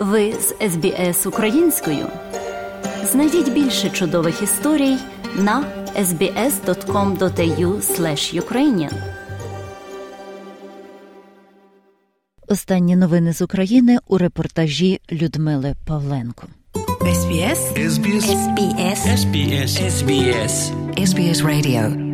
Ви з СБС українською. Знайдіть більше чудових історій на sbs.com.au ukrainian. Останні новини з України у репортажі Людмили Павленко. SBS SBS SBS SBS SBS SBS Radio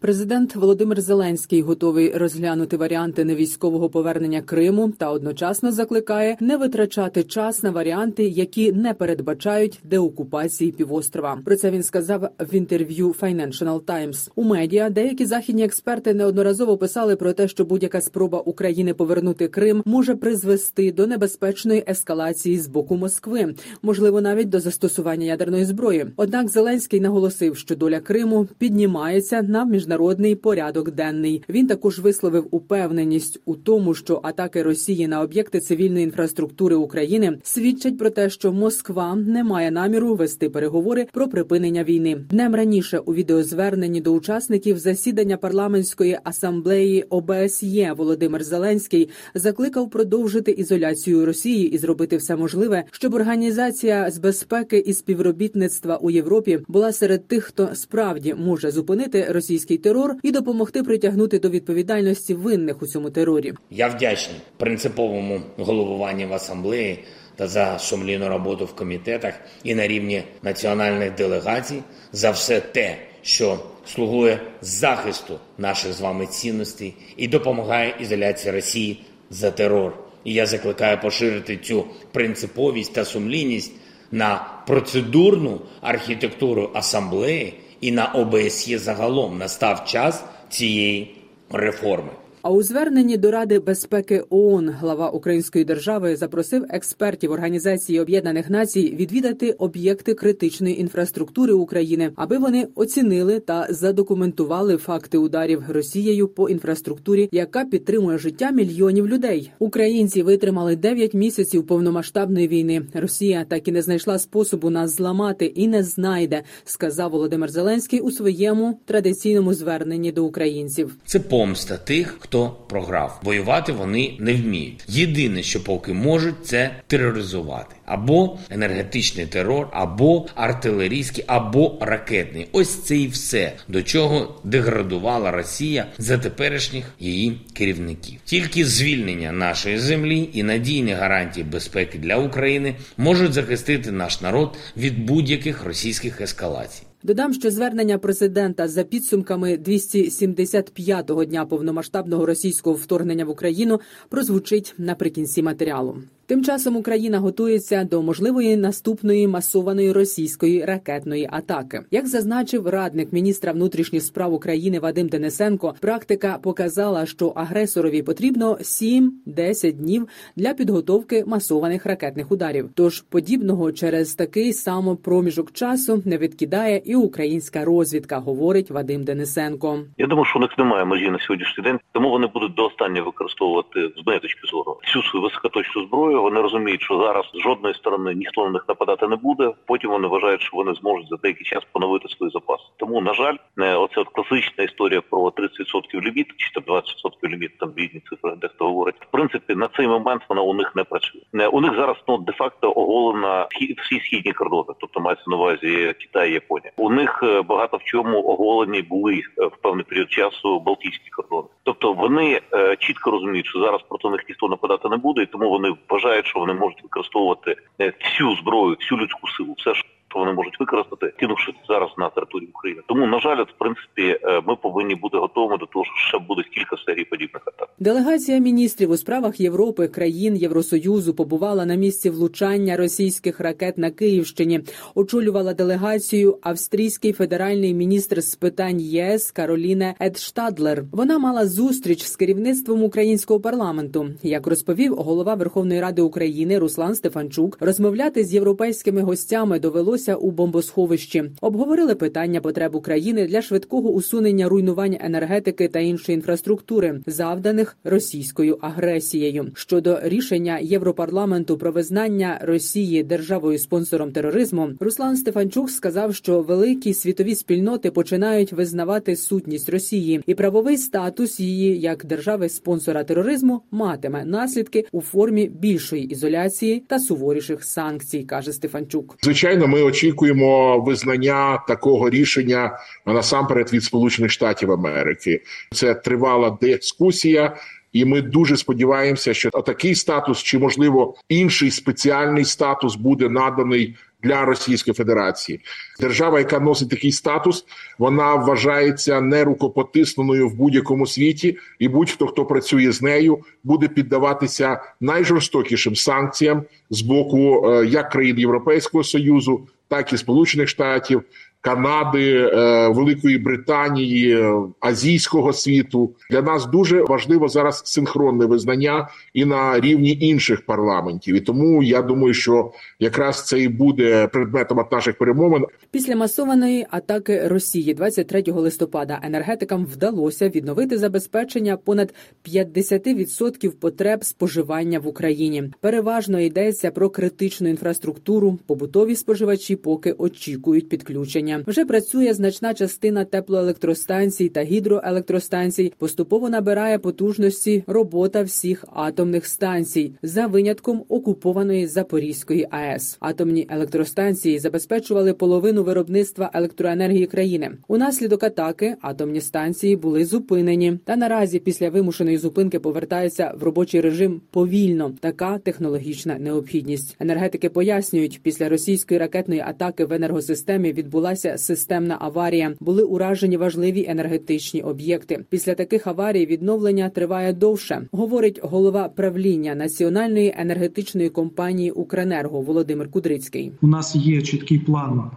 Президент Володимир Зеленський готовий розглянути варіанти невійськового повернення Криму та одночасно закликає не витрачати час на варіанти, які не передбачають деокупації півострова. Про це він сказав в інтерв'ю Financial Times. У медіа деякі західні експерти неодноразово писали про те, що будь-яка спроба України повернути Крим може призвести до небезпечної ескалації з боку Москви, можливо, навіть до застосування ядерної зброї. Однак Зеленський наголосив, що доля Криму піднімається на міжнародній міжнародний порядок денний. Він також висловив упевненість у тому, що атаки Росії на об'єкти цивільної інфраструктури України свідчать про те, що Москва не має наміру вести переговори про припинення війни. Днем раніше у відеозверненні до учасників засідання парламентської асамблеї ОБСЄ Володимир Зеленський закликав продовжити ізоляцію Росії і зробити все можливе, щоб організація з безпеки і співробітництва у Європі була серед тих, хто справді може зупинити російський терор і допомогти притягнути до відповідальності винних у цьому терорі. Я вдячний принциповому головуванні в асамблеї та за сумлінну роботу в комітетах і на рівні національних делегацій за все те, що слугує захисту наших з вами цінностей і допомагає ізоляції Росії за терор. І я закликаю поширити цю принциповість та сумлінність на процедурну архітектуру асамблеї і на ОБСЄ загалом настав час цієї реформи. А у зверненні до Ради безпеки ООН глава Української держави запросив експертів Організації Об'єднаних Націй відвідати об'єкти критичної інфраструктури України, аби вони оцінили та задокументували факти ударів Росією по інфраструктурі, яка підтримує життя мільйонів людей. Українці витримали 9 місяців повномасштабної війни. Росія так і не знайшла способу нас зламати і не знайде, сказав Володимир Зеленський у своєму традиційному зверненні до українців. Це помста тих, хто програв. Воювати вони не вміють. Єдине, що поки можуть, це тероризувати або енергетичний терор, або артилерійський, або ракетний. Ось це і все, до чого деградувала Росія за теперішніх її керівників. Тільки звільнення нашої землі і надійні гарантії безпеки для України можуть захистити наш народ від будь-яких російських ескалацій. Додам, що звернення президента за підсумками 275-го дня повномасштабного російського вторгнення в Україну прозвучить наприкінці матеріалу. Тим часом Україна готується до можливої наступної масованої російської ракетної атаки. Як зазначив радник міністра внутрішніх справ України Вадим Денисенко, практика показала, що агресорові потрібно 7-10 днів для підготовки масованих ракетних ударів. Тож подібного через такий само проміжок часу не відкидає і українська розвідка, говорить Вадим Денисенко. Я думаю, що у них немає межі на сьогоднішній день, тому вони будуть до останнього використовувати з моєї точки зору всю свою високоточну зброю. Вони розуміють, що зараз з жодної сторони ніхто на них нападати не буде. Потім вони вважають, що вони зможуть за деякий час поновити свої запаси. Тому на жаль, оце от класична історія про 30% ліміт чи там 20% ліміт, там бідні цифри, дехто говорить. В принципі, на цей момент вона у них не працює. У них зараз ну де факто оголена всі східні кордони, тобто мається на увазі Китай, Японія. У них багато в чому оголені були в певний період часу Балтійські кордони. Тобто вони е, чітко розуміють, що зараз проти них ніхто нападати не буде, і тому вони вважають, що вони можуть використовувати е, всю зброю, всю людську силу, все що вони можуть використати, кинувши зараз на території України. Тому на жаль, в принципі, е, ми повинні бути готовими до того, що ще буде кілька серій подібних атак. Делегація міністрів у справах Європи, країн Євросоюзу побувала на місці влучання російських ракет на Київщині. Очолювала делегацію австрійський федеральний міністр з питань ЄС Кароліне Едштадлер. Вона мала зустріч з керівництвом українського парламенту. Як розповів голова Верховної Ради України Руслан Стефанчук, розмовляти з європейськими гостями довелося у бомбосховищі. Обговорили питання потреб України для швидкого усунення руйнувань енергетики та іншої інфраструктури, завданих російською агресією. Щодо рішення Європарламенту про визнання Росії державою спонсором тероризму, Руслан Стефанчук сказав, що великі світові спільноти починають визнавати сутність Росії і правовий статус її як держави спонсора тероризму матиме наслідки у формі більшої ізоляції та суворіших санкцій, каже Стефанчук. Звичайно, ми очікуємо визнання такого рішення насамперед від Сполучених Штатів Америки. Це тривала дискусія. І ми дуже сподіваємося, що такий статус, чи можливо інший спеціальний статус, буде наданий для Російської Федерації. Держава, яка носить такий статус, вона вважається нерукопотисненою в будь-якому світі, і будь-хто хто працює з нею, буде піддаватися найжорстокішим санкціям з боку е, як країн Європейського союзу, так і Сполучених Штатів. Канади, е, Великої Британії, е, азійського світу для нас дуже важливо зараз синхронне визнання і на рівні інших парламентів. І тому я думаю, що якраз це і буде предметом наших перемовин. Після масованої атаки Росії 23 листопада енергетикам вдалося відновити забезпечення понад 50% потреб споживання в Україні. Переважно йдеться про критичну інфраструктуру. Побутові споживачі поки очікують підключення. Вже працює значна частина теплоелектростанцій та гідроелектростанцій. Поступово набирає потужності робота всіх атомних станцій за винятком окупованої Запорізької АЕС. Атомні електростанції забезпечували половину виробництва електроенергії країни. Унаслідок атаки атомні станції були зупинені. Та наразі після вимушеної зупинки повертаються в робочий режим повільно. Така технологічна необхідність. Енергетики пояснюють, після російської ракетної атаки в енергосистемі відбулася системна аварія. Були уражені важливі енергетичні об'єкти. Після таких аварій відновлення триває довше, говорить голова правління національної енергетичної компанії Укренерго Володимир Кудрицький. У нас є чіткий план,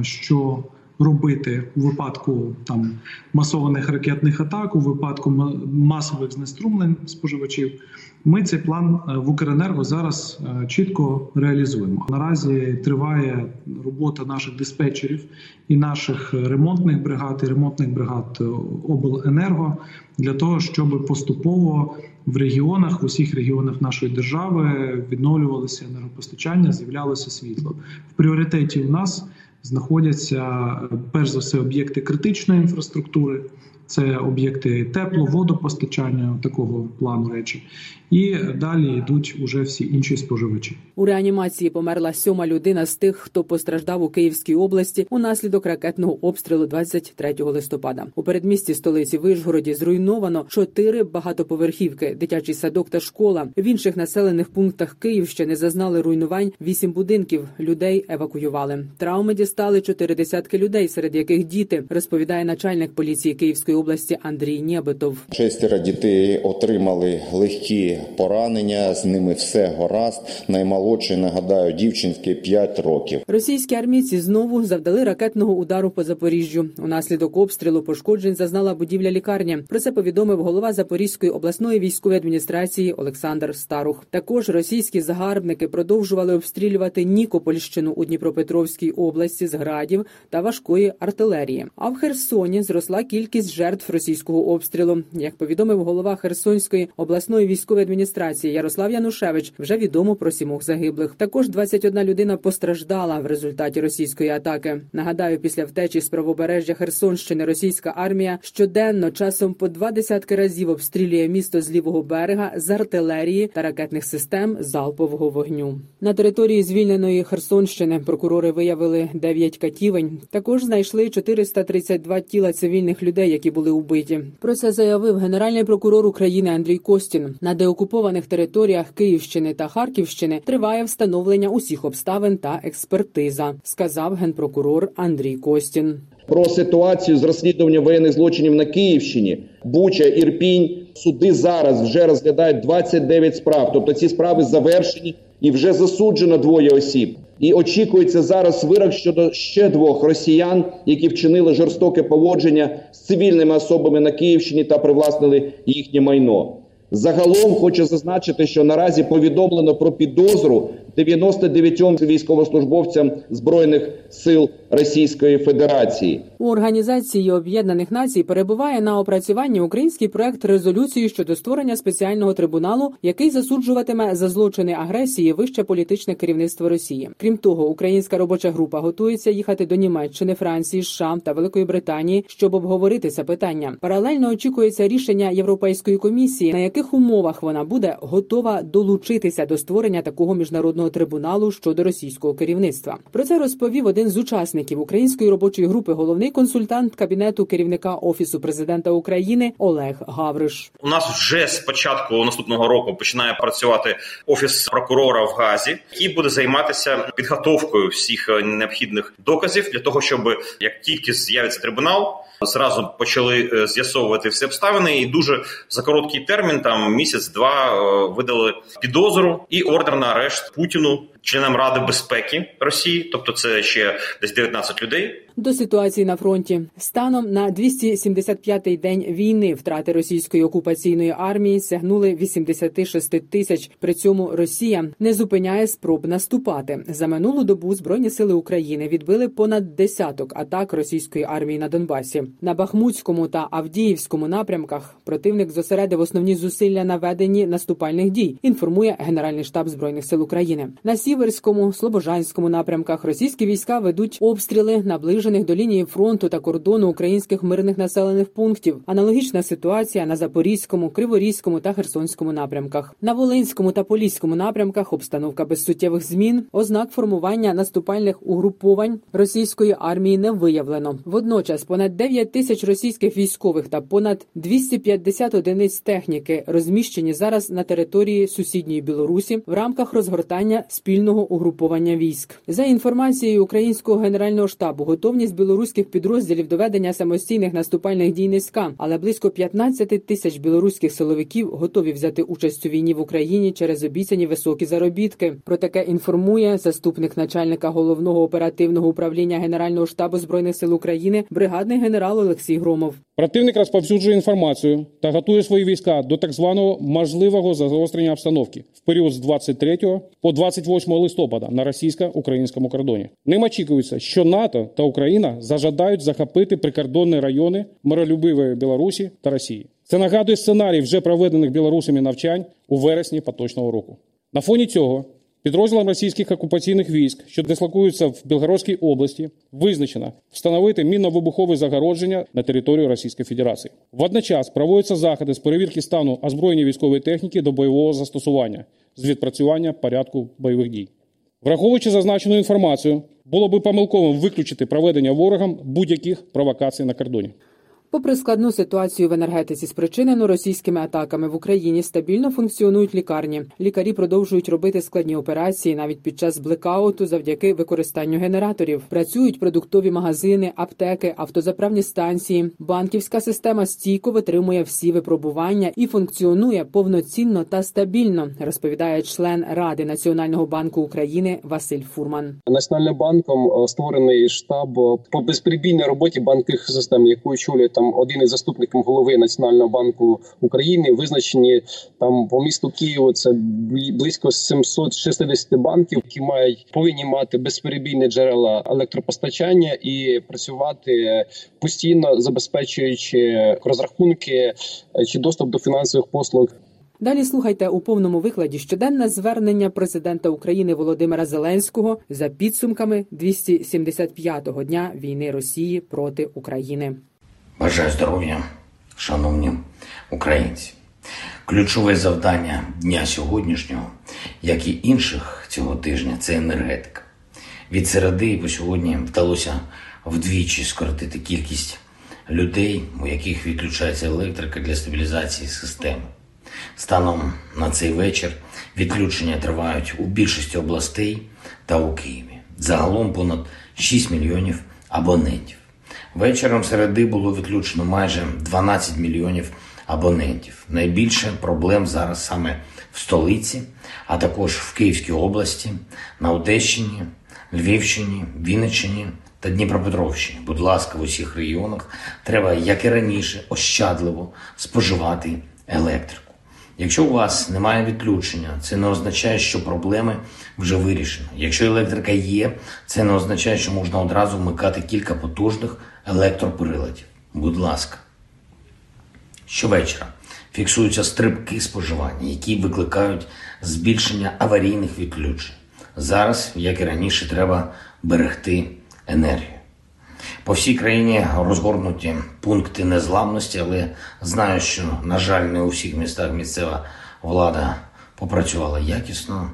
е, що робити у випадку там масованих ракетних атак, у випадку масових знеструмлень споживачів. Ми цей план е, в Укренерго зараз е, чітко реалізуємо. Наразі триває робота наших диспетчерів і наших ремонтних бригад, і ремонтних бригад е, обленерго для того, щоб поступово в регіонах, в усіх регіонах нашої держави відновлювалося енергопостачання, з'являлося світло. В пріоритеті у нас знаходяться перш за все об'єкти критичної інфраструктури. Це об'єкти тепло, водопостачання такого плану речі, і далі йдуть уже всі інші споживачі. У реанімації померла сьома людина з тих, хто постраждав у Київській області унаслідок ракетного обстрілу 23 листопада. У передмісті столиці Вишгороді зруйновано чотири багатоповерхівки, дитячий садок та школа. В інших населених пунктах Київщини зазнали руйнувань вісім будинків. Людей евакуювали. Травми дістали чотири десятки людей, серед яких діти, розповідає начальник поліції Київської області Андрій Нєбетов. Шестеро дітей отримали легкі поранення. З ними все гаразд. Наймолодший, нагадаю, дівчинки 5 років. Російські армійці знову завдали ракетного удару по Запоріжжю. Унаслідок обстрілу пошкоджень зазнала будівля лікарні. Про це повідомив голова Запорізької обласної військової адміністрації Олександр Старух. Також російські загарбники продовжували обстрілювати Нікопольщину у Дніпропетровській області з градів та важкої артилерії. А в Херсоні зросла кількість жертв російського обстрілу. Як повідомив голова Херсонської обласної військової адміністрації Ярослав Янушевич, вже відомо про сімох загиблих. Також 21 людина постраждала в результаті російської атаки. Нагадаю, після втечі з правобережжя Херсонщини російська армія щоденно часом по два десятки разів обстрілює місто з лівого берега з артилерії та ракетних систем залпового вогню. На території звільненої Херсонщини прокурори виявили 9 катівень. Також знайшли 432 тіла цивільних людей, які були убиті. Про це заявив генеральний прокурор України Андрій Костін. На деокупованих територіях Київщини та Харківщини триває встановлення усіх обставин та експертиза, сказав генпрокурор Андрій Костін. про ситуацію з розслідування воєнних злочинів на Київщині, Буча, Ірпінь. Суди зараз вже розглядають 29 справ. Тобто ці справи завершені і вже засуджено двоє осіб. І очікується зараз вирок щодо ще двох росіян, які вчинили жорстоке поводження з цивільними особами на Київщині та привласнили їхнє майно. Загалом хочу зазначити, що наразі повідомлено про підозру 99 військовослужбовцям збройних сил Російської Федерації. У організації Об'єднаних Націй перебуває на опрацюванні український проект резолюції щодо створення спеціального трибуналу, який засуджуватиме за злочини агресії вище політичне керівництво Росії. Крім того, українська робоча група готується їхати до Німеччини, Франції, США та Великої Британії, щоб обговорити це питання. Паралельно очікується рішення Європейської комісії, на яких умовах вона буде готова долучитися до створення такого міжнародного трибуналу щодо російського керівництва. Про це розповів один з учасників української робочої групи, головний консультант кабінету керівника офісу президента України Олег Гавриш. У нас вже з початку наступного року починає працювати офіс прокурора в Газі, який буде займатися підготовкою всіх необхідних доказів для того, щоб як тільки з'явиться трибунал. Зразу почали е, з'ясовувати всі обставини, і дуже за короткий термін, там місяць-два, е, видали підозру і ордер на арешт Путіну, членам Ради безпеки Росії, тобто це ще десь 19 людей. До ситуації на фронті станом на 275-й день війни втрати російської окупаційної армії сягнули 86 тисяч. При цьому Росія не зупиняє спроб наступати. За минулу добу збройні сили України відбили понад десяток атак російської армії на Донбасі. На Бахмутському та Авдіївському напрямках противник зосередив основні зусилля на веденні наступальних дій. Інформує Генеральний штаб збройних сил України. На Сіверському, Слобожанському напрямках російські війська ведуть обстріли наближених до лінії фронту та кордону українських мирних населених пунктів. Аналогічна ситуація на Запорізькому, Криворізькому та Херсонському напрямках. На Волинському та Поліському напрямках обстановка без суттєвих змін. Ознак формування наступальних угруповань російської армії не виявлено. Водночас понад 9 тисяч російських військових та понад 250 одиниць техніки розміщені зараз на території сусідньої Білорусі в рамках розгортання спільного угруповання військ. За інформацією українського генерального штабу, готовність білоруських підрозділів до ведення самостійних наступальних дій низька, але близько 15 тисяч білоруських силовиків готові взяти участь у війні в Україні через обіцяні високі заробітки. Про таке інформує заступник начальника головного оперативного управління Генерального штабу збройних сил України, бригадний генерал Олексій Громов. Противник розповсюджує інформацію та готує свої війська до так званого можливого загострення обстановки в період з 23 по 28 листопада на російсько-українському кордоні. Ним очікується, що НАТО та Україна зажадають захопити прикордонні райони миролюбивої Білорусі та Росії. Це нагадує сценарій вже проведених білорусами навчань у вересні поточного року. На фоні цього Підрозділам російських окупаційних військ, що дислокуються в Білгородській області, визначено встановити мінно-вибухове загородження на територію Російської Федерації. Водночас проводяться заходи з перевірки стану озброєння військової техніки до бойового застосування з відпрацювання порядку бойових дій. Враховуючи зазначену інформацію, було би помилковим виключити проведення ворогам будь-яких провокацій на кордоні. Попри складну ситуацію в енергетиці, спричинену російськими атаками в Україні, стабільно функціонують лікарні. Лікарі продовжують робити складні операції навіть під час блекауту завдяки використанню генераторів. Працюють продуктові магазини, аптеки, автозаправні станції. Банківська система стійко витримує всі випробування і функціонує повноцінно та стабільно, розповідає член ради Національного банку України Василь Фурман. Національним банком створений штаб по безперебійній роботі банківських систем, яку очолює там один із заступників голови Національного банку України. Визначені там по місту Києву. Це близько 760 банків, які мають повинні мати безперебійні джерела електропостачання і працювати постійно забезпечуючи розрахунки чи доступ до фінансових послуг. Далі слухайте у повному викладі щоденне звернення президента України Володимира Зеленського за підсумками 275-го дня війни Росії проти України. Бажаю здоров'я, шановні українці. Ключове завдання дня сьогоднішнього, як і інших цього тижня, це енергетика. Від середи по сьогодні вдалося вдвічі скоротити кількість людей, у яких відключається електрика для стабілізації системи. Станом на цей вечір відключення тривають у більшості областей та у Києві. Загалом понад 6 мільйонів абонентів. Вечором середи було відключено майже 12 мільйонів абонентів. Найбільше проблем зараз саме в столиці, а також в Київській області, на Одещині, Львівщині, Вінниччині та Дніпропетровщині. Будь ласка, в усіх регіонах треба, як і раніше, ощадливо споживати електрику. Якщо у вас немає відключення, це не означає, що проблеми вже вирішені. Якщо електрика є, це не означає, що можна одразу вмикати кілька потужних електроприладів. Будь ласка. Щовечора фіксуються стрибки споживання, які викликають збільшення аварійних відключень. Зараз, як і раніше, треба берегти енергію. По всій країні розгорнуті пункти незламності, але знаю, що, на жаль, не у всіх містах місцева влада попрацювала якісно.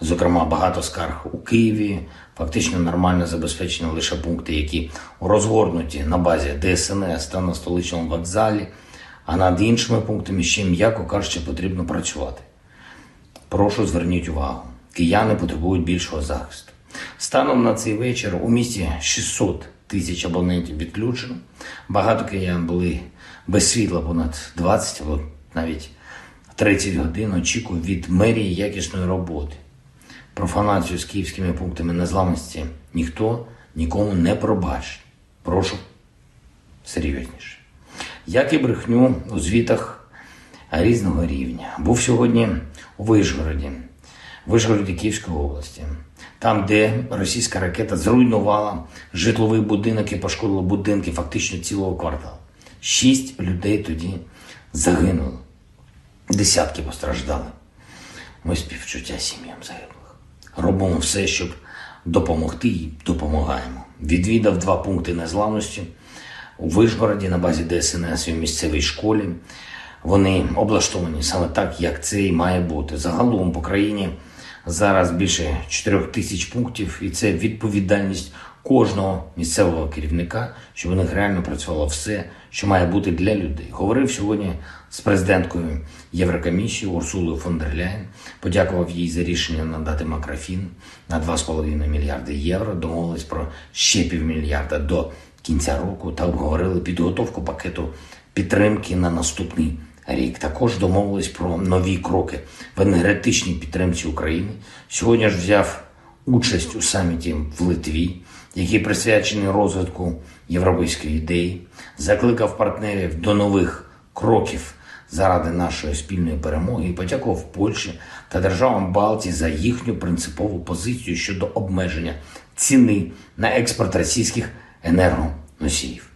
Зокрема, багато скарг у Києві, фактично нормально забезпечені лише пункти, які розгорнуті на базі ДСНС та на столичному вокзалі. А над іншими пунктами ще, м'яко кажучи, потрібно працювати. Прошу зверніть увагу, кияни потребують більшого захисту. Станом на цей вечір у місті 600 тисяч абонентів відключено. Багато киян були без світла понад 20 або навіть 30 годин. Очікую від мерії якісної роботи. Профанацію з київськими пунктами незламності ніхто нікому не пробачить. Прошу серйозніше. Як і брехню у звітах різного рівня. Був сьогодні у Вишгороді, Вишгороді Київської області, там, де російська ракета зруйнувала житловий будинок і пошкодила будинки фактично цілого кварталу. Шість людей тоді загинули, десятки постраждали. Ми співчуття сім'ям загиблих. Робимо все, щоб допомогти і допомагаємо. Відвідав два пункти незламності у Вишгороді на базі ДСНС і в місцевій школі. Вони облаштовані саме так, як це і має бути. Загалом по країні зараз більше 4 тисяч пунктів, і це відповідальність кожного місцевого керівника, щоб у них реально працювало все, що має бути для людей. Говорив сьогодні з президенткою Єврокомісії Урсулою фон дер Ляйн, подякував їй за рішення надати макрофін на 2,5 мільярди євро. Домовились про ще півмільярда до кінця року та обговорили підготовку пакету підтримки на наступний рік. Також домовились про нові кроки в енергетичній підтримці України. Сьогодні ж взяв участь у саміті в Литві, який присвячений розвитку європейської ідеї, закликав партнерів до нових кроків заради нашої спільної перемоги і подякував Польщі та державам Балтії за їхню принципову позицію щодо обмеження ціни на експорт російських енергоносіїв.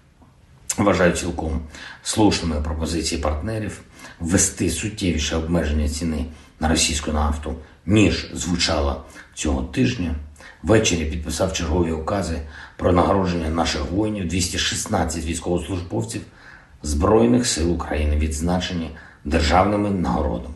Вважаю цілком слушними пропозиції партнерів ввести суттєвіше обмеження ціни на російську нафту, ніж звучало цього тижня. Ввечері підписав чергові укази про нагородження наших воїнів 216 військовослужбовців Збройних сил України, відзначені державними нагородами.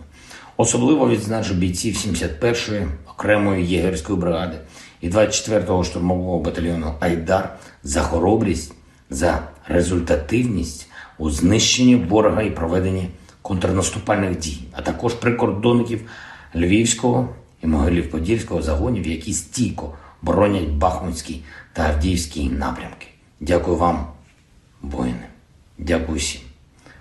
Особливо відзначу бійців 71-ї окремої єгерської бригади і 24-го штурмового батальйону Айдар за хоробрість, за результативність у знищенні ворога і проведенні контрнаступальних дій, а також прикордонників Львівського і Могилів-Подільського загонів, які стійко боронять Бахмутський та Авдіївський напрямки. Дякую вам, воїни. Дякую всім,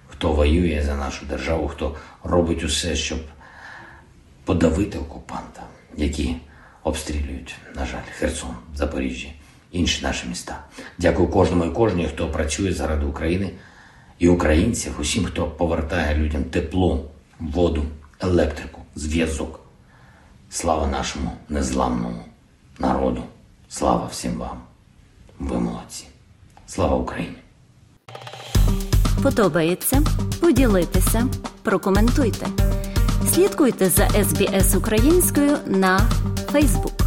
хто воює за нашу державу, хто робить усе, щоб подавити окупанта, які обстрілюють, на жаль, Херсон, Запоріжжя, інші наші міста. Дякую кожному і кожній, хто працює заради України і українців, усім, хто повертає людям тепло, воду, електрику, зв'язок. Слава нашому незламному народу. Слава всім вам. Ви молодці. Слава Україні! Подобається? Поділитися, прокоментуйте. Слідкуйте за SBS українською на Facebook.